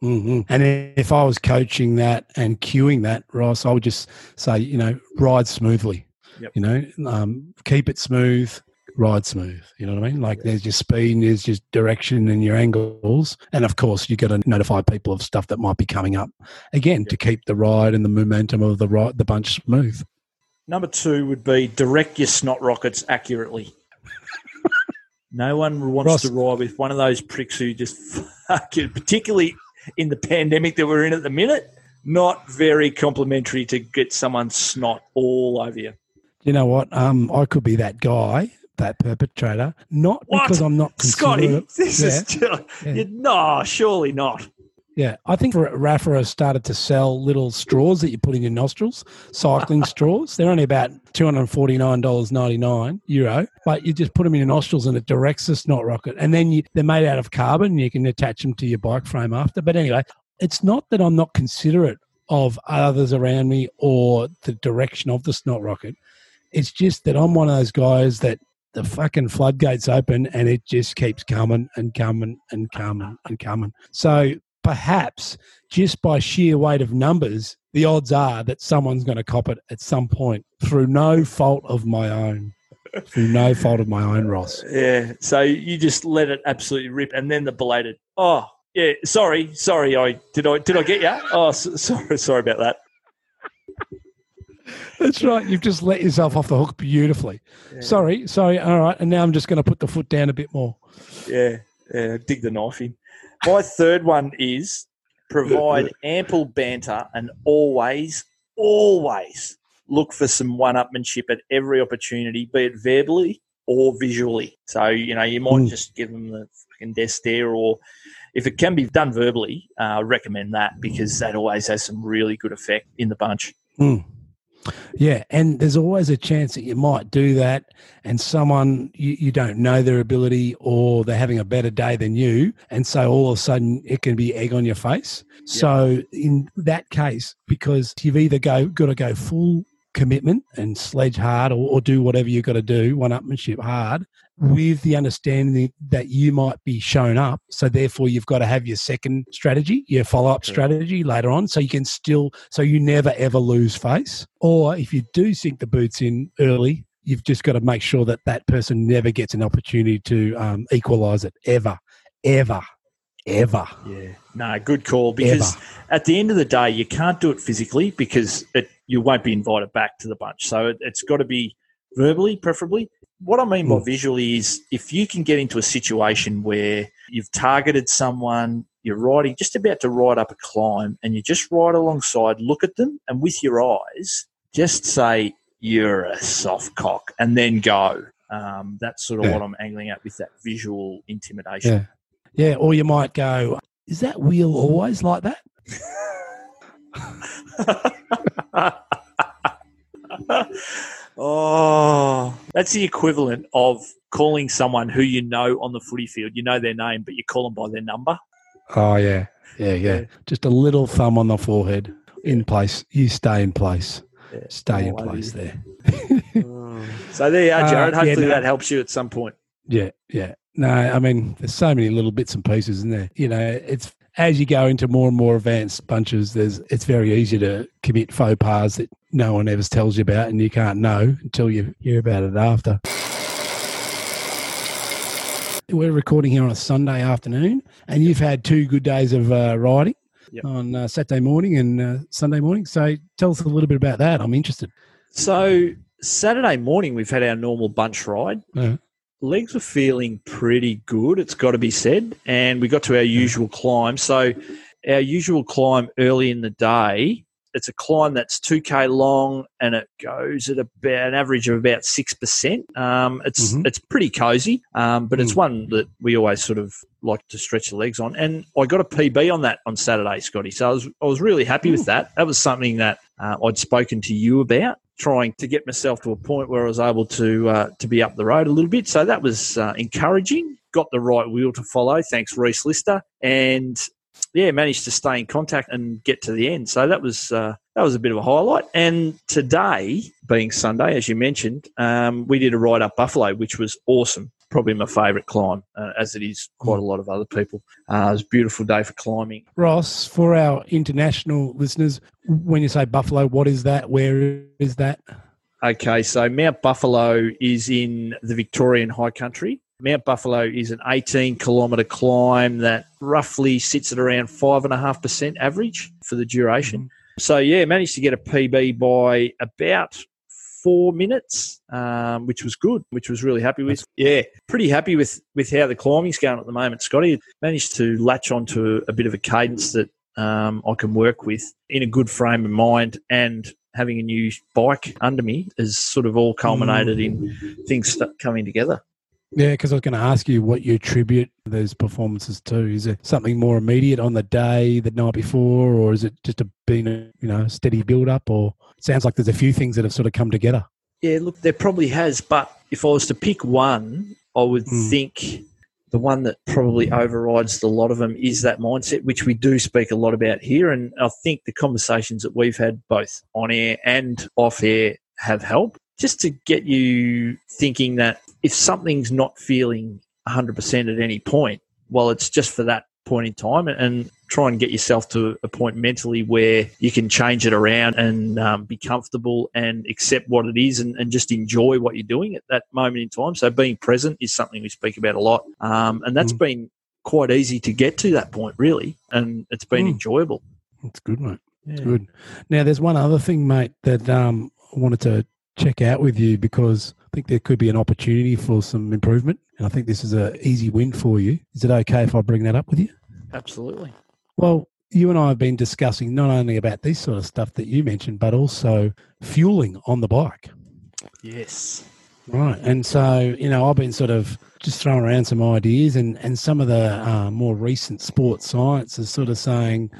hmm And if I was coaching that and cueing that, Ross, I would just say, you know, ride smoothly. Yep. You know, um, keep it smooth, ride smooth. You know what I mean? Like there's your speed, there's just direction and your angles, and of course you got to notify people of stuff that might be coming up. Again, to keep the ride and the momentum of the ride, the bunch smooth. Number two would be direct your snot rockets accurately. no one wants Ross. to ride with one of those pricks who just fucking, particularly in the pandemic that we're in at the minute, not very complimentary to get someone's snot all over you. You know what? Um, I could be that guy, that perpetrator, not What? because I'm not Scotty, this Yeah. is Yeah. you- no, surely not. Yeah, I think Rapha has started to sell little straws that you put in your nostrils, cycling straws. They're only about two hundred forty nine dollars ninety nine euro, but you just put them in your nostrils and it directs the snot rocket. And then you, they're made out of carbon. And you can attach them to your bike frame after. But anyway, it's not that I'm not considerate of others around me or the direction of the snot rocket. It's just that I'm one of those guys that the fucking floodgates open and it just keeps coming and coming and coming and coming. So perhaps just by sheer weight of numbers, the odds are that someone's going to cop it at some point through no fault of my own. Through no fault of my own, Ross. Yeah, so you just let it absolutely rip, and then the belated. Oh, yeah, sorry, sorry. I did I did I get you? Oh, s- sorry, sorry about that. That's right. You've just let yourself off the hook beautifully. Yeah. Sorry, sorry. All right. And now I'm just going to put the foot down a bit more. Yeah, yeah, dig the knife in. My third one is provide ample banter and always, always look for some one-upmanship at every opportunity, be it verbally or visually. So you know, you might Mm. just give them the fucking death stare, or if it can be done verbally, uh, I recommend that because that always has some really good effect in the bunch. Yeah, and there's always a chance that you might do that, and someone you, you don't know their ability, or they're having a better day than you, and so all of a sudden it can be egg on your face. So in that case, because you've either go got to go full commitment and sledge hard, or, or do whatever you've got to do, one upmanship hard, with the understanding that you might be shown up. So therefore, you've got to have your second strategy, your follow up strategy later on, so you can still, so you never ever lose face. Or if you do sink the boots in early, you've just got to make sure that that person never gets an opportunity to um, equalise it ever, ever, ever, Yeah, no, good call because ever. at the end of the day, you can't do it physically because it, you won't be invited back to the bunch. So it, it's got to be verbally, preferably. What I mean by Mm. visually is if you can get into a situation where you've targeted someone, you're riding, just about to ride up a climb, and you just ride alongside, look at them, and with your eyes, just say, You're a soft cock, and then go. Um, that's sort of Yeah. what I'm angling at with that visual intimidation. Yeah. Yeah, or you might go, is that wheel always like that? oh, that's the equivalent of calling someone who you know on the footy field. You know their name, but you call them by their number. Oh, yeah. Yeah, yeah. Yeah. Just a little thumb on the forehead in place. You stay in place. Yeah. Stay in Oh, place there. So there you are, Uh, Jared. yeah, Hopefully no. that helps you at some point. Yeah, yeah. No, I mean, there's so many little bits and pieces in there. You know, it's as you go into more and more advanced bunches, there's it's very easy to commit faux pas that no one ever tells you about, and you can't know until you hear about it after. We're recording here on a Sunday afternoon, and you've had two good days of uh, riding Yep. on uh, Saturday morning and uh, Sunday morning. So tell us a little bit about that. I'm interested. So Saturday morning, we've had our normal bunch ride. Legs were feeling pretty good, it's got to be said. And we got to our usual climb. So, our usual climb early in the day, it's a climb that's 2K long and it goes at about an average of about 6%. Um, it's, Mhm. it's pretty cozy, um, but it's Mm. one that we always sort of like to stretch the legs on. And I got a PB on that on Saturday, Scotty. So, I was, I was really happy with that. That was something that uh, I'd spoken to you about trying to get myself to a point where I was able to uh, to be up the road a little bit. So that was uh, encouraging. Got the right wheel to follow, thanks Reese Lister, and yeah, managed to stay in contact and get to the end. So that was uh, that was a bit of a highlight. And today, being Sunday, as you mentioned, um, we did a ride up Buffalo, which was awesome. Probably my favourite climb, uh, as it is quite a lot of other people. Uh, it was a beautiful day for climbing. Ross, for our international listeners, when you say Buffalo, what is that? Where is that? Okay, so Mount Buffalo is in the Victorian High Country. Mount Buffalo is an 18 kilometre climb that roughly sits at around 5.5% average for the duration. So, yeah, managed to get a PB by about four minutes, um, which was good, which was really happy with. Yeah, pretty happy with, with how the climbing's going at the moment, Scotty. Managed to latch onto a bit of a cadence that um, I can work with in a good frame of mind and having a new bike under me has sort of all culminated in things st- coming together. Yeah, because I was going to ask you what you attribute those performances to. Is it something more immediate on the day, the night before, or is it just a been a you know steady build up? Or sounds like there's a few things that have sort of come together. Yeah, look, there probably has, but if I was to pick one, I would Hmm. think the one that probably overrides a lot of them is that mindset, which we do speak a lot about here. And I think the conversations that we've had both on air and off air have helped just to get you thinking that if something's not feeling 100% at any point, well, it's just for that point in time and, try and get yourself to a point mentally where you can change it around and um, be comfortable and accept what it is and, and just enjoy what you're doing at that moment in time. So being present is something we speak about a lot. Um, and that's Mm. been quite easy to get to that point, really. And it's been Mm. enjoyable. It's good, mate. Yeah. Good. Now, there's one other thing, mate, that um, I wanted to check out with you because think there could be an opportunity for some improvement. And I think this is an easy win for you. Is it okay if I bring that up with you? Absolutely. Well, you and I have been discussing not only about this sort of stuff that you mentioned, but also fueling on the bike. Yes. Right. And so, you know, I've been sort of just throwing around some ideas, and, and some of the uh, more recent sports science is sort of saying,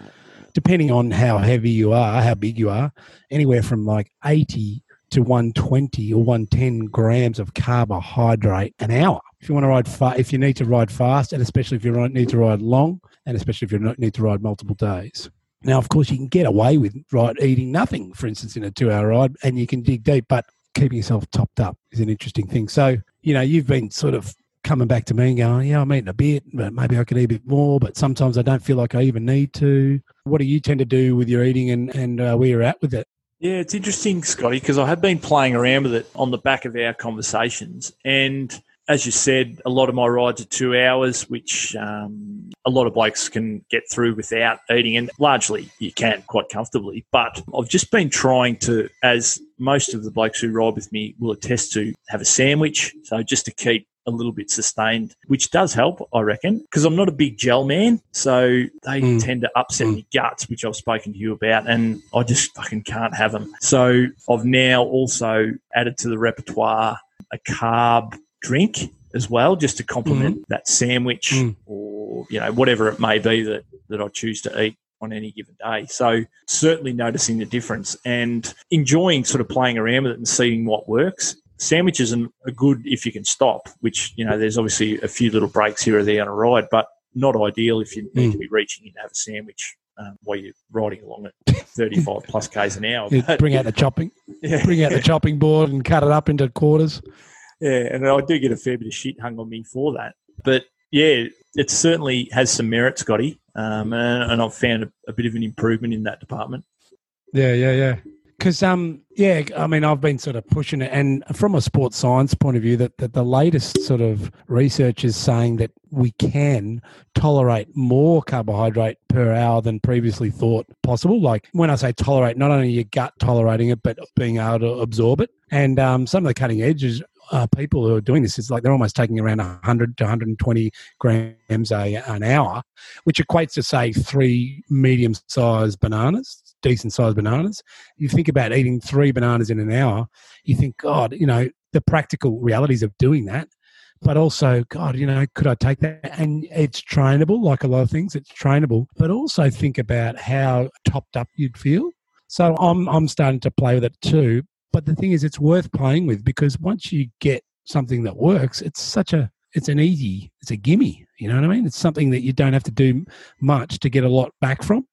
depending on how heavy you are, how big you are, anywhere from like 80 to 120 or 110 grams of carbohydrate an hour. If you want to ride fast, if you need to ride fast, and especially if you need to ride long, and especially if you need to ride multiple days. Now, of course, you can get away with right eating nothing, for instance, in a two-hour ride, and you can dig deep. But keeping yourself topped up is an interesting thing. So, you know, you've been sort of coming back to me and going, yeah, I'm eating a bit, but maybe I could eat a bit more. But sometimes I don't feel like I even need to. What do you tend to do with your eating and, and uh, where you're at with it? Yeah, it's interesting, Scotty, because I have been playing around with it on the back of our conversations. And as you said, a lot of my rides are two hours, which um, a lot of blokes can get through without eating, and largely you can quite comfortably. But I've just been trying to, as most of the blokes who ride with me will attest to, have a sandwich. So just to keep a little bit sustained, which does help, I reckon, because I'm not a big gel man. So they mm. tend to upset mm. my guts, which I've spoken to you about, and I just fucking can't have them. So I've now also added to the repertoire a carb drink as well, just to complement mm. that sandwich mm. or, you know, whatever it may be that, that I choose to eat on any given day. So certainly noticing the difference and enjoying sort of playing around with it and seeing what works sandwiches are good if you can stop, which, you know, there's obviously a few little breaks here or there on a ride, but not ideal if you need mm. to be reaching in to have a sandwich um, while you're riding along at 35 plus k's an hour. But, bring out the chopping, yeah. bring out the chopping board and cut it up into quarters. Yeah, and I do get a fair bit of shit hung on me for that. But yeah, it certainly has some merit, Scotty, um, and, and, I've found a, a bit of an improvement in that department. Yeah, yeah, yeah because um yeah i mean i've been sort of pushing it and from a sports science point of view that, that the latest sort of research is saying that we can tolerate more carbohydrate per hour than previously thought possible. Like when i say tolerate not only your gut tolerating it but being able to absorb it. And um, some of the cutting edges uh, people who are doing this, it's like they're almost taking around 100 to 120 grams a, an hour, which equates to, say, three medium sized bananas decent sized bananas. You think about eating three bananas in an hour, you think, God, you know, the practical realities of doing that. But also, God, you know, could I take that? And it's trainable, like a lot of things, it's trainable. But also think about how topped up you'd feel. So I'm I'm starting to play with it too. But the thing is, it's worth playing with because once you get something that works, it's such a it's an easy, it's a gimme. You know what I mean? It's something that you don't have to do much to get a lot back from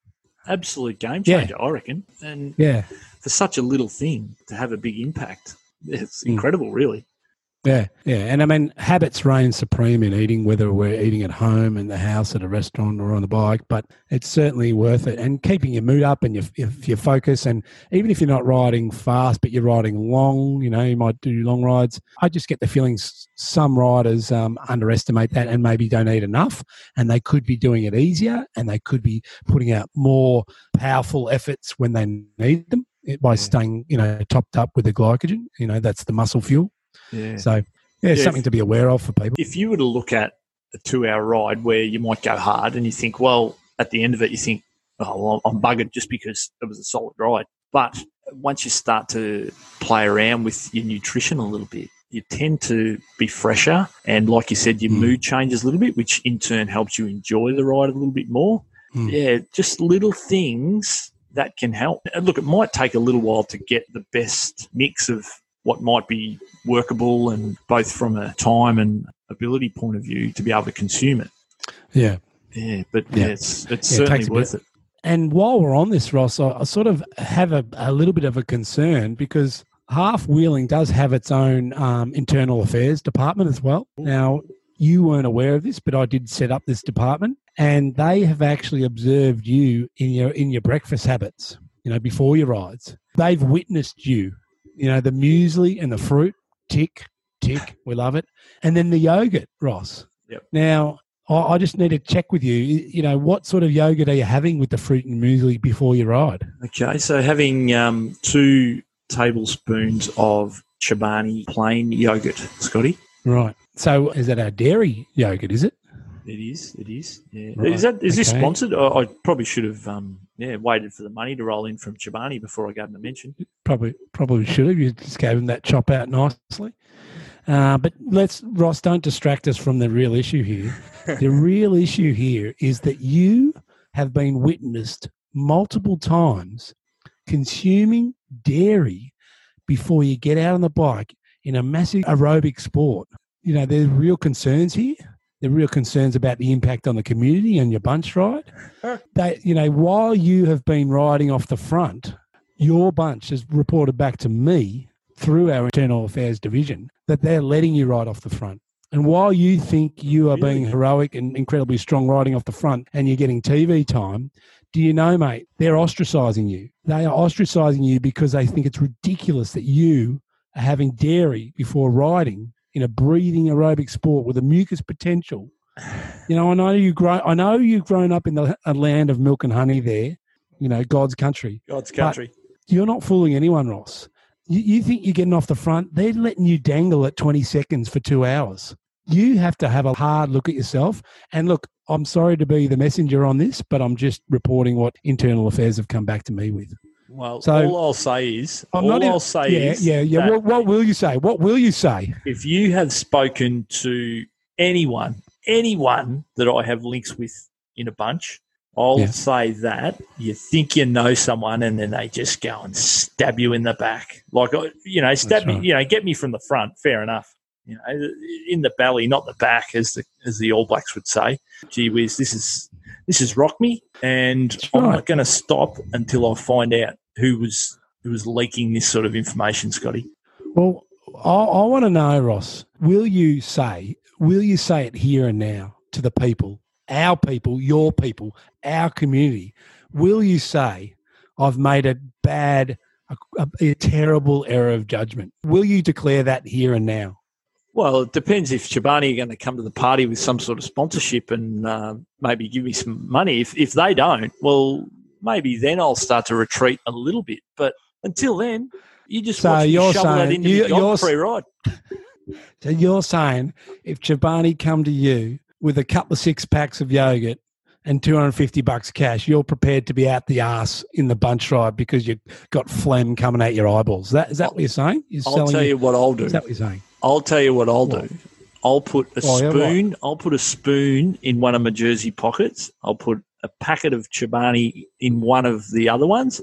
absolute game changer, yeah. I reckon. And yeah, for such a little thing to have a big impact, it's hmm. incredible, mm. really. Yeah, yeah. And I mean, habits reign supreme in eating, whether we're eating at home, in the house, at a restaurant, or on the bike, but it's certainly worth it. And keeping your mood up and your, your focus. And even if you're not riding fast, but you're riding long, you know, you might do long rides. I just get the feeling some riders um, underestimate that and maybe don't eat enough. And they could be doing it easier and they could be putting out more powerful efforts when they need them by staying, you know, topped up with the glycogen. You know, that's the muscle fuel. Yeah. So, yeah, yeah something if, to be aware of for people. If you were to look at a two hour ride where you might go hard and you think, well, at the end of it, you think, oh, well, I'm buggered just because it was a solid ride. But once you start to play around with your nutrition a little bit, you tend to be fresher. And like you said, your mm. mood changes a little bit, which in turn helps you enjoy the ride a little bit more. Mm. Yeah, just little things that can help. Look, it might take a little while to get the best mix of what might be workable and both from a time and ability point of view to be able to consume it. Yeah. Yeah, but yeah, yeah it's it's yeah, certainly it worth it. And while we're on this, Ross, I, I sort of have a, a, little bit of a concern because half wheeling does have its own um, internal affairs department as well. Now, you weren't aware of this, but I did set up this department, and they have actually observed you in your in your breakfast habits. You know, before your rides, they've witnessed you you know, the muesli and the fruit, tick, tick, we love it. And then the yogurt, Ross. Yep. Now, I, just need to check with you. You know, what sort of yogurt are you having with the fruit and muesli before you ride? Okay, so having um, two tablespoons of Chobani plain yogurt, Scotty. Right. So is that our dairy yogurt? Is it? It is. It is. Yeah. Right, Is that is this sponsored? I, I probably should have um yeah waited for the money to roll in from Chobani before I gave him a mention. Probably, probably should have. You just gave him that chop out nicely. Uh, but let's, Ross, don't distract us from the real issue here. the real issue here is that you have been witnessed multiple times consuming dairy before you get out on the bike in a massive aerobic sport. You know, there's real concerns here. Are real concerns about the impact on the community and your bunch ride. They, you know, while you have been riding off the front, your bunch has reported back to me through our internal affairs division that they're letting you ride off the front. And while you think you are being heroic and incredibly strong riding off the front and you're getting TV time, do you know, mate, they're ostracizing you. They are ostracizing you because they think it's ridiculous that you are having dairy before riding in a breathing aerobic sport with a mucus potential. You know, I know you grow. I know you've grown up in the a land of milk and honey. There, you know, God's country God's country. you're not fooling anyone, Ross. You, you think you're getting off the front. They're letting you dangle at 20 seconds for two hours. You have to have a hard look at yourself. And look, I'm sorry to be the messenger on this, but I'm just reporting what internal affairs have come back to me with. Well, So- all I'll say is, I'm all not I'll say yeah, is, yeah, yeah. What, what will you say? What will you say? if you have spoken to anyone, anyone that I have links with in a bunch, I'll Yeah. say that you think you know someone, and then they just go and stab you in the back, like uh, you know, stab That's me, right. you know, get me from the front. Fair enough. You know, in the belly, not the back, as the as the All Blacks would say. Gee whiz, this is this is rock me, and That's I'm right. not going to stop until I find out who was who was leaking this sort of information, Scotty. Well, I, I want to know, Ross, will you say, will you say it here and now to the people, our people, your people, our community? Will you say, I've made a bad, a, a, a terrible error of judgment? Will you declare that here and now? Well, it depends if Chobani are going to come to the party with some sort of sponsorship and uh, maybe give me some money. If if they don't, well, maybe then I'll start to retreat a little bit. But until then, you just So watch me you're shovel that saying- into you- the dog you're- pre-ride. So you're saying if Chobani come to you with a couple of six packs of yogurt and 250 bucks cash, you're prepared to be out the ass in the bunch ride because you've got phlegm coming out your eyeballs. Is that, is that what you're saying? You're I'll tell you what I'll do. Is that what you're saying? I'll tell you what I'll What? do. I'll put a Oh, yeah, spoon. I'll put a spoon in one of my jersey pockets. I'll put a packet of Chobani in one of the other ones,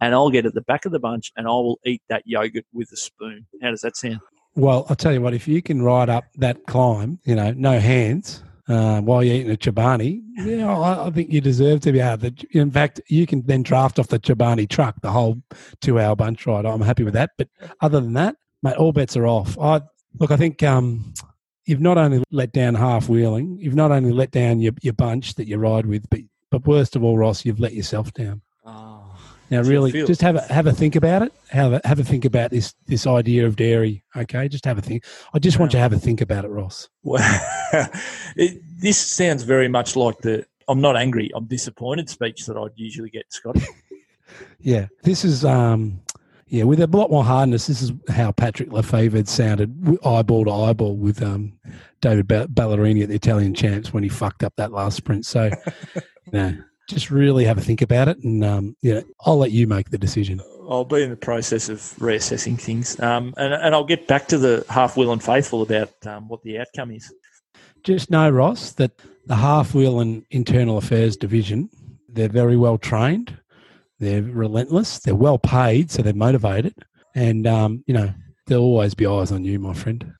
and I'll get at the back of the bunch, and I will eat that yogurt with a spoon. How does that sound? Well, I'll tell you what, if you can ride up that climb, you know, no hands, uh, while you're eating a Chobani, yeah, I, I think you deserve to be able to. In fact, you can then draft off the Chobani truck the whole two hour bunch ride. I'm happy with that. But other than that, mate, all bets are off. I Look, I think um, you've not only let down half wheeling, you've not only let down your, your bunch that you ride with, but, but worst of all, Ross, you've let yourself down. Oh, Now, really, just have a have a think about it. Have a have a think about this this idea of dairy. Okay, just have a think. I just want you to have a think about it, Ross. Well, it, this sounds very much like the "I'm not angry, I'm disappointed" speech that I'd usually get, Scotty. Yeah, this is um, yeah, with a lot more hardness. This is how Patrick Lefevere sounded eyeball to eyeball with um, David Ballerini at the Italian Champs when he fucked up that last sprint. So, you know, just really have a think about it, and um, yeah, I'll let you make the decision. I'll be in the process of reassessing things, um, and and I'll get back to the half wheel and faithful about um, what the outcome is. Just know, Ross, that the half wheel and internal affairs division, they're very well trained, they're relentless, they're well paid, so they're motivated, and um, you know there'll always be eyes on you, my friend.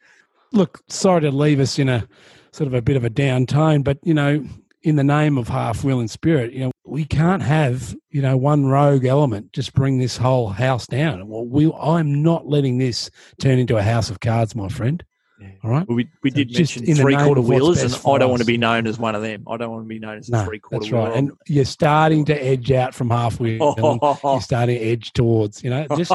Look, sorry to leave us in a sort of a bit of a down tone, but you know, in the name of half will and spirit, you know, we can't have you know one rogue element just bring this whole house down. Well, we, I'm not letting this turn into a house of cards, my friend. All right. We, we So did just mention three quarter wheelers, and I don't want to be known as one of them. I don't want to be known as a No, three quarter that's wheeler. right. And you're starting to edge out from half wheel. You're starting to edge towards, you know, just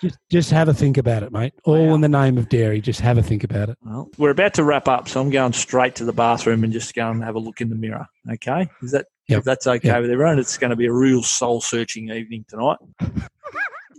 just just have a think about it, mate. All Wow. in the name of dairy. Just have a think about it. well, we're about to wrap up, so I'm going straight to the bathroom and just go and have a look in the mirror. Okay, is that Yep. if that's okay Yep. with everyone? It's going to be a real soul searching evening tonight.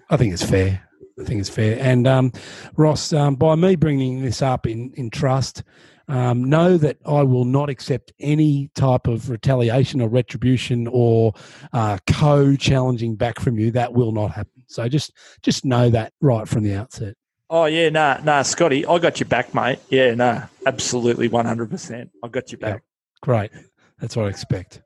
I think it's fair. I think it's fair. And um, Ross, um, by me bringing this up in in trust, um, know that I will not accept any type of retaliation or retribution or uh, co-challenging back from you. That will not happen. So just just know that right from the outset. Oh yeah, nah, nah, Scotty, I got your back, mate. Yeah, nah, absolutely, one hundred percent. I got your back. Great. That's what I expect.